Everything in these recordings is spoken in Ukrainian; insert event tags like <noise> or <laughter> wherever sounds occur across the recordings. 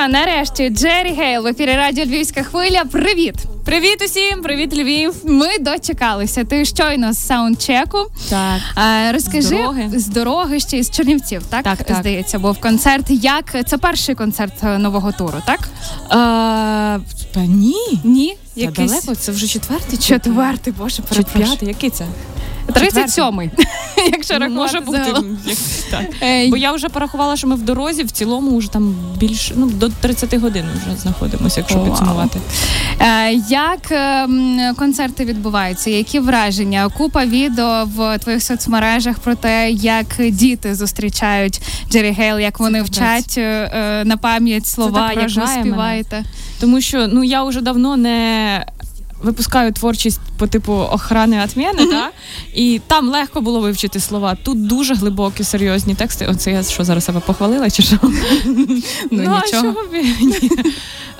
що, нарешті, Джері Гейл в ефірі Радіо Львівська хвиля. Привіт! Привіт усім, привіт, Львів. Ми дочекалися. Ти щойно з саундчеку. Так. А, розкажи З дороги. з дороги ще із Чернівців, так? Так, так. здається, був концерт. Як це перший концерт е, нового туру, так? А, та ні. Ні, Це далеко, це вже четвертий четвертий, боже, перепрошую. п'ятий, який це? 37-й, <laughs> якщо Ну, рахувати може бути. Так. Бо я вже порахувала, що ми в дорозі в цілому вже там більше ну до 30 годин вже знаходимося, якщо підсумувати. Е, Як е, концерти відбуваються? Які враження? Купа відео в твоїх соцмережах про те, як діти зустрічають Джері Гейл, як вони вчать е, е, на пам'ять слова, як ви співаєте. Тому що ну я вже давно не. Випускаю творчість по типу охорони mm-hmm. да? і там легко було вивчити слова. Тут дуже глибокі, серйозні тексти. Оце я що зараз себе похвалила, чи що? Ну, а нічого.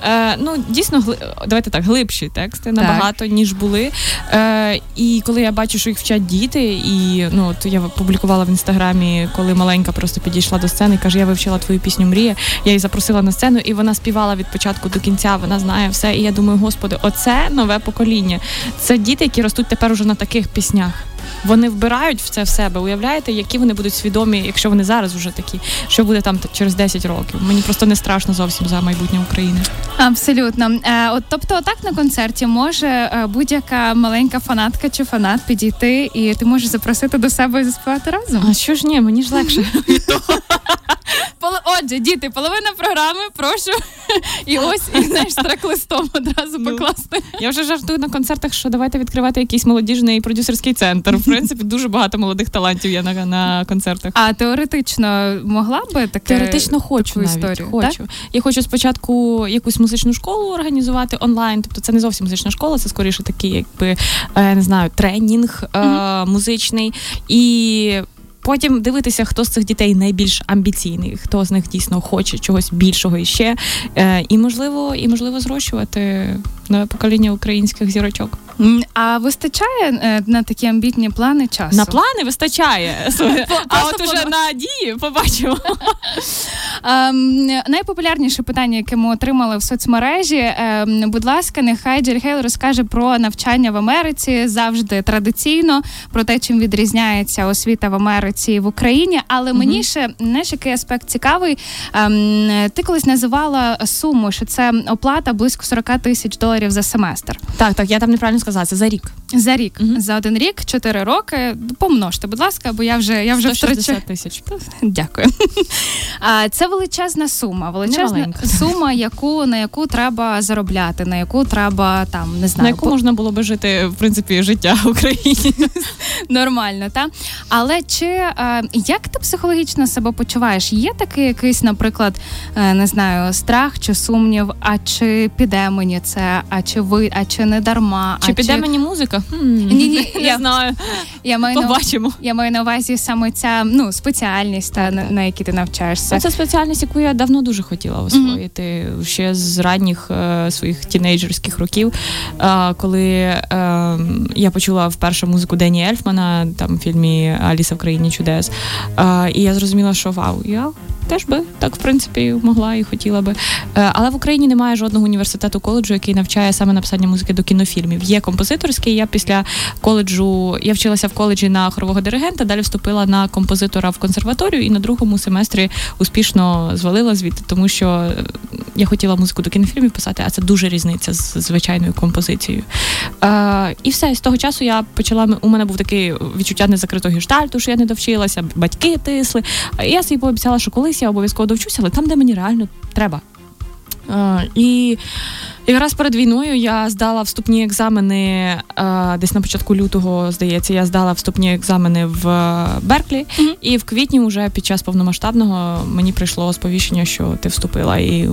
Е, ну, дійсно, гли... давайте так, глибші тексти набагато, ніж були. Е, і коли я бачу, що їх вчать діти, і ну, от я публікувала в інстаграмі, коли маленька просто підійшла до сцени і каже, я вивчила твою пісню Мрія. Я її запросила на сцену, і вона співала від початку до кінця, вона знає все. І я думаю, господи, оце нове покоління. Це діти, які ростуть тепер уже на таких піснях. Вони вбирають в це в себе. Уявляєте, які вони будуть свідомі, якщо вони зараз вже такі, що буде там через 10 років. Мені просто не страшно зовсім за майбутнє України. Абсолютно. Е, от, тобто, отак на концерті може е, будь-яка маленька фанатка чи фанат підійти, і ти можеш запросити до себе і заспівати разом. А що ж ні, мені ж легше. Отже, діти, половина програми, прошу. І ось і знаєш, трек-листом одразу Ну. покласти. Я вже жартую на концертах, що давайте відкривати якийсь молодіжний продюсерський центр. В принципі, дуже багато молодих талантів є на, на концертах. А теоретично могла би таке Теоретично хочу таку навіть, історію, хочу. Я хочу спочатку якусь музичну школу організувати онлайн. Тобто це не зовсім музична школа, це скоріше такий, якби е, не знаю, тренінг е, музичний. І потім дивитися, хто з цих дітей найбільш амбіційний, хто з них дійсно хоче чогось більшого іще. ще, і можливо, і можливо зрощувати нове покоління українських зірочок. А вистачає е, на такі амбітні плани часу? На плани вистачає. А от уже на дії побачимо. Ем, найпопулярніше питання, яке ми отримали в соцмережі. Ем, будь ласка, нехай Джері Хейл розкаже про навчання в Америці завжди традиційно, про те, чим відрізняється освіта в Америці і в Україні. Але мені ще знаєш, який аспект цікавий. Ем, ти колись називала суму, що це оплата близько 40 тисяч доларів за семестр. Так, так, я там неправильно сказала, це за рік. За рік, Мгм. за один рік, 4 роки. Помножте, будь ласка, бо я вже я вже втрачаю. тисяч. Дякую. <laughs> А це величезна сума, величезна сума, яку на яку треба заробляти, на яку треба там не знаю, На яку по- можна було би жити, в принципі, життя в Україні. <laughs> нормально, та але чи е, як ти психологічно себе почуваєш? Є такий якийсь, наприклад, е, не знаю, страх чи сумнів, а чи піде мені це, а чи ви, а чи не дарма? Чи а піде мені музика? Ні, не я- <laughs> знаю. я маю на я маю на увазі саме ця ну спеціальність, та на, на якій ти навчаєшся. Це спеціальність, яку я давно дуже хотіла освоїти ще з ранніх е, своїх тінейджерських років, е, коли е, я почула вперше музику Дені Ельфмана там в фільмі Аліса в країні чудес. Е, і я зрозуміла, що вау, я теж би так в принципі могла і хотіла би. Е, але в Україні немає жодного університету коледжу, який навчає саме написання музики до кінофільмів. Є композиторський. Я після коледжу я вчилася в коледжі на хорового диригента, далі вступила на композитора в консерваторію і на другому семестрі успішно звалила звідти, тому що е, я хотіла музику до кінофільмів писати, а це дуже різниця з звичайною композицією. Е, і все, з того часу я почала. У мене був такий відчуття незакритого гештальту, що я не довчилася, батьки тисли. Я собі пообіцяла, що колись я обов'язково довчуся, але там, де мені реально треба. Е, і якраз перед війною я здала вступні екзамени е, десь на початку лютого, здається, я здала вступні екзамени в Берклі, mm-hmm. і в квітні, вже під час повномасштабного, мені прийшло сповіщення, що ти вступила. І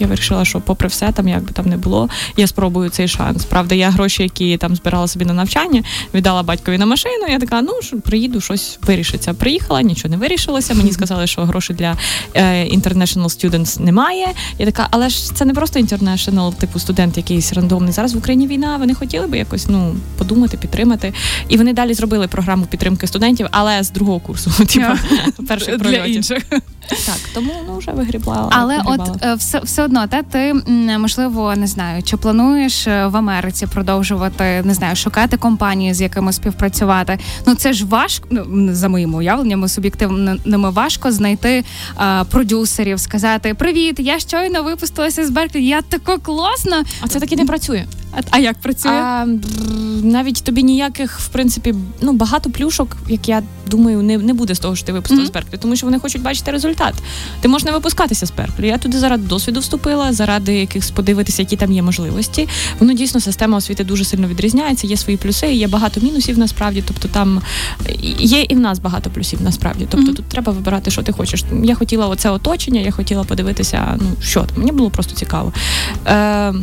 я вирішила, що попри все, там як би там не було, я спробую цей шанс. Правда, я гроші, які там збирала собі на навчання, віддала батькові на машину. Я така, ну що приїду, щось вирішиться. Приїхала, нічого не вирішилося. Мені сказали, що грошей для е, International Students немає. Я така, але ж це не просто international, типу студент якийсь рандомний. Зараз в Україні війна. Вони хотіли би якось ну подумати, підтримати. І вони далі зробили програму підтримки студентів, але з другого курсу. <laughs> Типу, перших прольотів. Так, тому ну вже вигрібла. Але вигрібала. от е, все все одно, та ти можливо не знаю, чи плануєш е, в Америці продовжувати не знаю, шукати компанії, з якими співпрацювати. Ну це ж важко. Ну за моїм уявленням, суб'єктивними важко знайти а, продюсерів, сказати Привіт, я щойно випустилася з Берклі, я тако класно. А це таки не працює. А, а як працює? А, Навіть тобі ніяких, в принципі, ну багато плюшок, як я думаю, не не буде з того, що ти випустила mm-hmm. з Берклі, тому що вони хочуть бачити результат. Ти можеш не випускатися з Берклі. Я туди заради досвіду вступила, заради якихось подивитися, які там є можливості. Воно дійсно система освіти дуже сильно відрізняється. Є свої плюси, є багато мінусів насправді. Тобто там є і в нас багато плюсів насправді. Тобто mm-hmm. тут треба вибирати, що ти хочеш. Я хотіла оце оточення, я хотіла подивитися, ну що там. Мені було просто цікаво. Е,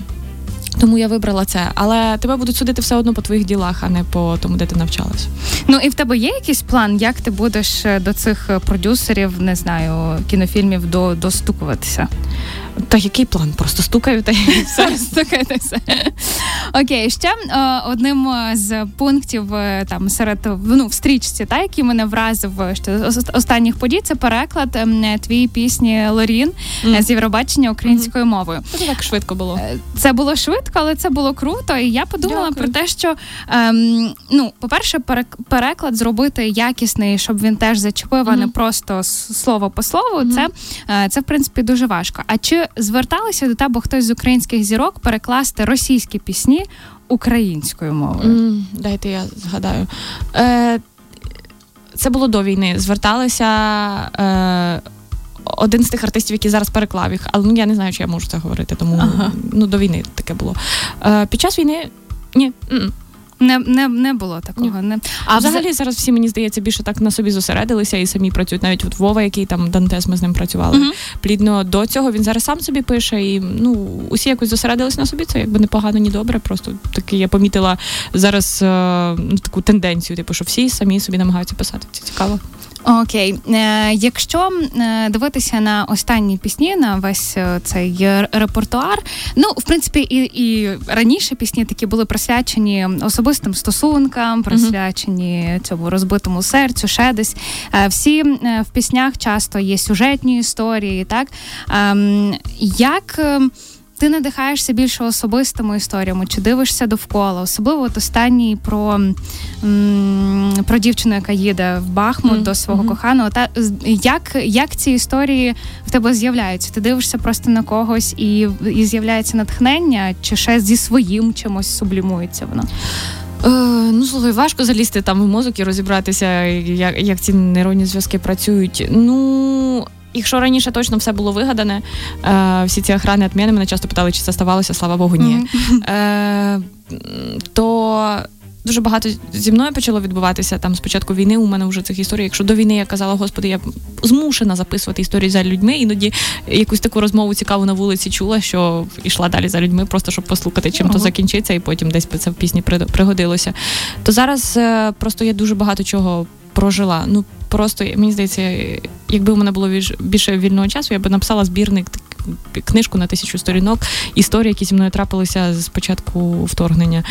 тому я вибрала це, але тебе будуть судити все одно по твоїх ділах, а не по тому, де ти навчалась. Ну і в тебе є якийсь план, як ти будеш е, до цих е, продюсерів, не знаю, кінофільмів до достукуватися? Та який план? Просто стукаю та <laughs> все. Стукайте все. Окей, ще е, одним з пунктів там серед ну, в стрічці, та який мене вразив що з останніх подій, це переклад твоєї пісні Лорін mm. з Євробачення українською mm. мовою. Це так швидко було. Це було швидко, але це було круто. І я подумала Дякую. про те, що ем, ну, по-перше, переклад зробити якісний, щоб він теж зачепив, mm. а не просто слово по слову. Це це в принципі дуже важко. А чи зверталися до тебе хтось з українських зірок перекласти російські пісні українською мовою? Mm, дайте я згадаю. Е, Це було до війни. Зверталися. Е, один з тих артистів, який зараз переклав їх, але ну я не знаю, чи я можу це говорити, тому ага. ну до війни таке було. Е, Під час війни ні. Не не, не було такого. Не. А взагалі зараз всі, мені здається, більше так на собі зосередилися і самі працюють. Навіть от Вова, який там Дантес, ми з ним працювали. Uh-huh. Плідно до цього він зараз сам собі пише, і ну усі якось зосередились на собі. Це якби не погано, ні добре. Просто таки я помітила зараз е, ну, таку тенденцію, типу, що всі самі собі намагаються писати. Це цікаво. Окей, е, якщо е, дивитися на останні пісні, на весь е, цей репертуар, ну в принципі, і і раніше пісні такі були присвячені особистим стосункам, присвячені цьому розбитому серцю, ще десь. Всі в піснях часто є сюжетні історії, так ем, як. Ти надихаєшся більше особистими історіями, чи дивишся довкола, особливо от останній про про дівчину, яка їде в Бахмут mm-hmm. до свого mm-hmm. коханого. Та як як ці історії в тебе з'являються? Ти дивишся просто на когось і і з'являється натхнення, чи ще зі своїм чимось сублімується воно? Е, Ну, слухай, важко залізти там в мозок і розібратися, як як ці нейронні зв'язки працюють. Ну якщо раніше точно все було вигадане, е, всі ці охрани відміни мене часто питали, чи це ставалося, слава Богу, ні. Mm-hmm. Е, то дуже багато зі мною почало відбуватися там спочатку війни. У мене вже цих історій. Якщо до війни я казала, господи, я змушена записувати історії за людьми. Іноді якусь таку розмову цікаву на вулиці чула, що йшла далі за людьми, просто щоб послухати, чим uh-huh. то закінчиться, і потім десь це в пісні пригодилося. То зараз е, просто я дуже багато чого прожила. Ну просто мені здається, якби у мене було більше вільного часу, я би написала збірник книжку на тисячу сторінок історії, які зі мною трапилися з початку вторгнення.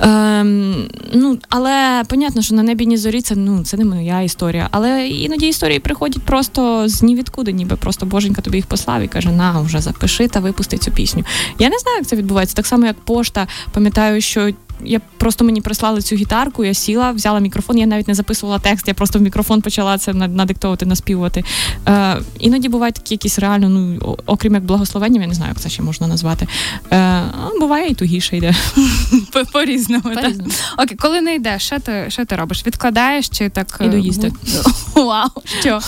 Ем, ну, Але понятно, що на небі ні зорі це ну, це не моя історія. Але іноді історії приходять просто з нівідкуди, ніби просто боженька тобі їх послав і каже, на, вже запиши та випусти цю пісню. Я не знаю, як це відбувається. Так само, як пошта, пам'ятаю, що я просто мені прислали цю гітарку, я сіла, взяла мікрофон, я навіть не записувала текст, я просто в мікрофон почала це надиктовувати, наспівувати. Е, Іноді бувають такі якісь реально, ну окрім як благословення, я не знаю, як це ще можна назвати. Е, Буває і тугіше йде. <laughs> По-різному. По Окей, коли не йде, що ти що ти робиш? Відкладаєш чи так Іду е, їсти? <laughs> Вау, що?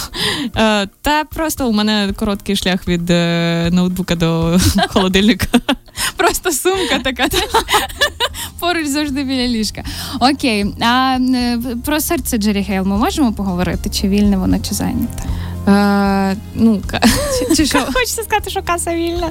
Е, Та просто у мене короткий шлях від е, ноутбука до <laughs> холодильника. Просто сумка така поруч завжди біля ліжка. Окей, а про серце Джері Хейл ми можемо поговорити? Чи вільне воно, чи зайняте? Е, ну? Хочеться сказати, що каса вільна.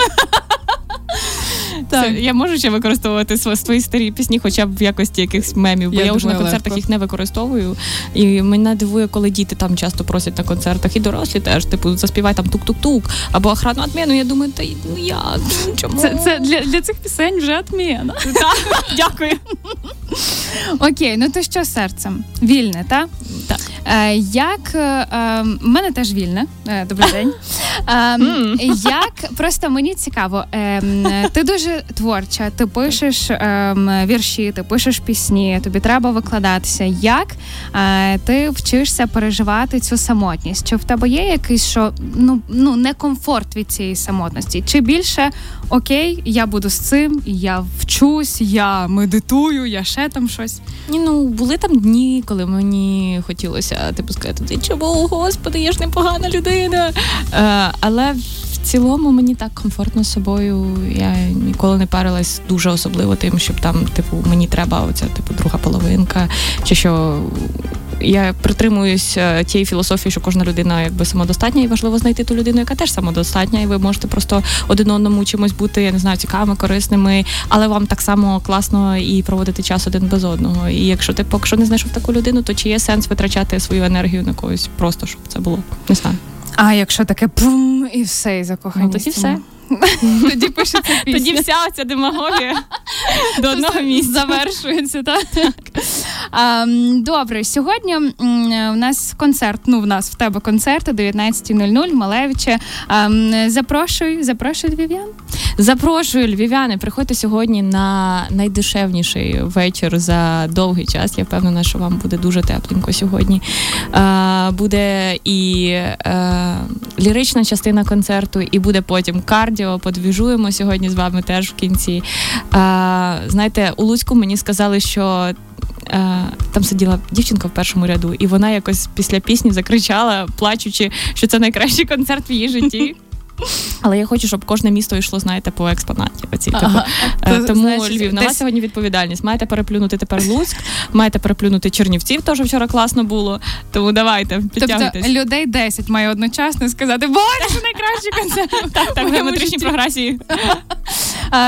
Так. Це, я можу ще використовувати свої старі пісні, хоча б в якості якихось мемів, бо я, я вже на концертах легко. їх не використовую. І мене дивує, коли діти там часто просять на концертах, і дорослі теж, типу, заспівай там тук-тук-тук або охрану отміну. Я думаю, та ну як? Ну, чому? Це це для для цих пісень вже отміна. <laughs> Дякую. Окей, ну то що серцем? Вільне, так? Так. Е, як е, в мене теж вільне. Добрий день. <laughs> Як просто мені цікаво, ти дуже творча, ти пишеш вірші, ти пишеш пісні, тобі треба викладатися. Як ти вчишся переживати цю самотність? Чи в тебе є якийсь що ну ну некомфорт від цієї самотності? Чи більше окей, я буду з цим, я вчусь, я медитую, я ще там щось? Ні, ну були там дні, коли мені хотілося типу сказати, чому, господи, я ж непогана людина. Е, але цілому мені так комфортно з собою. Я ніколи не парилась дуже особливо тим, щоб там, типу, мені треба оця типу друга половинка, чи що я притримуюсь тієї філософії, що кожна людина якби самодостатня, і важливо знайти ту людину, яка теж самодостатня, і ви можете просто один одному чимось бути, я не знаю, цікавими, корисними, але вам так само класно і проводити час один без одного. І якщо ти поки що не знайшов таку людину, то чи є сенс витрачати свою енергію на когось, просто щоб це було не знаю. А якщо таке пум і все і закоханість? Ну, тоді все. Тоді пишеться пісня. Тоді вся ця демагогія <laughs> до одного місця завершується. так? Добре, сьогодні у нас концерт. Ну, в нас в тебе концерт о 19.00 Малевиче. Запрошую, запрошую львів'ян. Запрошую львів'яни. Приходьте сьогодні на найдешевніший вечір за довгий час. Я впевнена, що вам буде дуже тепленько сьогодні. Буде і лірична частина концерту, і буде потім кардіо. Подвіжуємо сьогодні з вами теж в кінці. Знаєте, у Луцьку мені сказали, що Е, там сиділа дівчинка в першому ряду, і вона якось після пісні закричала, плачучи, що це найкращий концерт в її житті. <laughs> Але я хочу, щоб кожне місто йшло, знаєте, по експонаті. Оці, ага. Типу. Тому Значить, Львів на вас сьогодні відповідальність. Маєте переплюнути тепер Луцьк, маєте переплюнути Чернівців, теж вчора класно було. Тому давайте тобто підтягуйтесь. Тобто людей 10 має одночасно сказати, боже, найкращий концерт. <laughs> Так, так, геометричні прогресії. <laughs>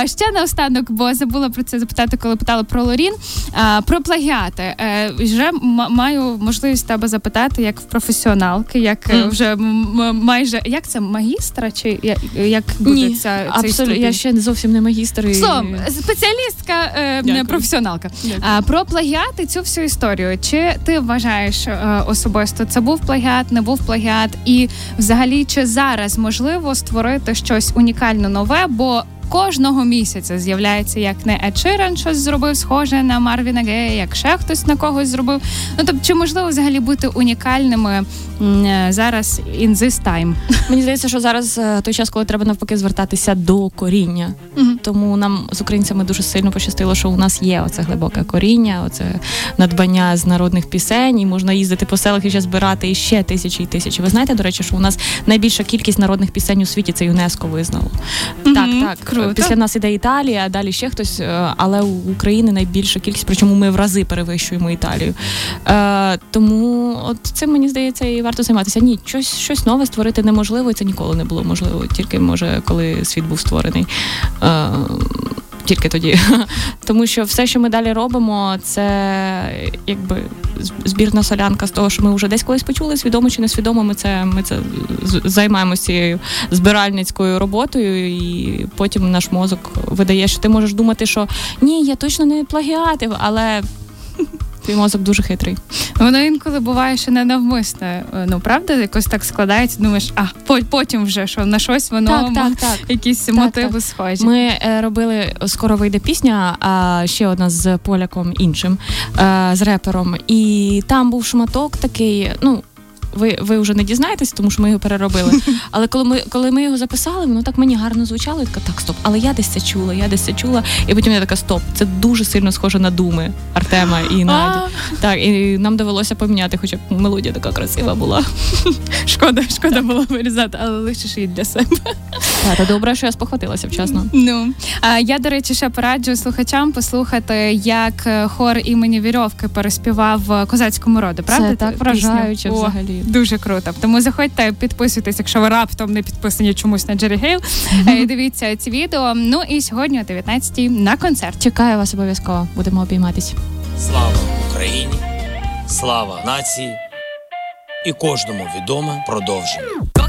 Ще наостанок, бо забула про це запитати, коли питала про Лорін. Про плагіати е, вже маю можливість тебе запитати як в професіоналки, як mm. вже майже як це магістра, чи як буде Ні, ця абсолютно я ще зовсім не магістр. Словом, спеціалістка, е, професіоналка. А про плагіати цю всю історію. Чи ти вважаєш е, особисто це був плагіат, не був плагіат, і взагалі чи зараз можливо створити щось унікально нове? Бо кожного місяця з'являється як не Sheeran щось зробив, схоже на Марвіна Гея, як ще хтось на когось зробив. Ну тобто, чи можливо взагалі бути унікальними е, зараз in this time? <laughs> Мені здається, що зараз е, той час, коли треба навпаки звертатися до коріння. Угу. Тому нам з українцями дуже сильно пощастило, що у нас є оце глибоке коріння, оце надбання з народних пісень, і можна їздити по селах і ще збирати і ще тисячі і тисячі. Ви знаєте, до речі, що у нас найбільша кількість народних пісень у світі це ЮНЕСКО визнало. Угу. Так, так. Круто. Після нас іде Італія, а далі ще хтось, е, але у України найбільша кількість, причому ми в рази перевищуємо Італію. Е, Тому от цим мені здається і варто займатися. Ні, щось щось нове створити неможливо, і це ніколи не було можливо, тільки може, коли світ був створений. Е, тільки тоді. <laughs> Тому що все, що ми далі робимо, це якби збірна солянка з того, що ми вже десь колись почули, свідомо чи несвідомо, ми це ми це займаємося цією збиральницькою роботою, і потім наш мозок видає, що ти можеш думати, що ні, я точно не плагіатив, але. Твій мозок дуже хитрий. Воно інколи буває, що не навмисне. Ну правда, якось так складається. Думаєш, а потім вже що на щось воно так, так, так. якісь так, мотиви так. схожі. Ми е, робили скоро вийде пісня, а ще одна з поляком іншим, е, з репером. І там був шматок такий. Ну ви ви вже не дізнаєтесь, тому що ми його переробили. <laughs> Але коли ми коли ми його записали, воно так мені гарно звучало. Я така, так, стоп, але я десь це чула, я десь це чула. І потім я така, стоп, це дуже сильно схоже на думи Артема і Наді. Так, і нам довелося поміняти, хоча мелодія така красива була. <laughs> Шкода, шкода було вирізати, але лишиш її для себе. То добре, що я спохватилася вчасно. Ну а я, до речі, ще пораджу слухачам послухати, як е, хор імені Вірьовки переспівав козацькому роду. Правда? Це так вражаюче взагалі. Дуже круто. Тому заходьте, підписуйтесь, якщо ви раптом не підписані чомусь на Джері Гейл. Mm-hmm. Дивіться ці відео. Ну і сьогодні о 19-й на концерт. Чекаю вас обов'язково. Будемо обійматись. Слава Україні, слава нації і кожному відоме продовження.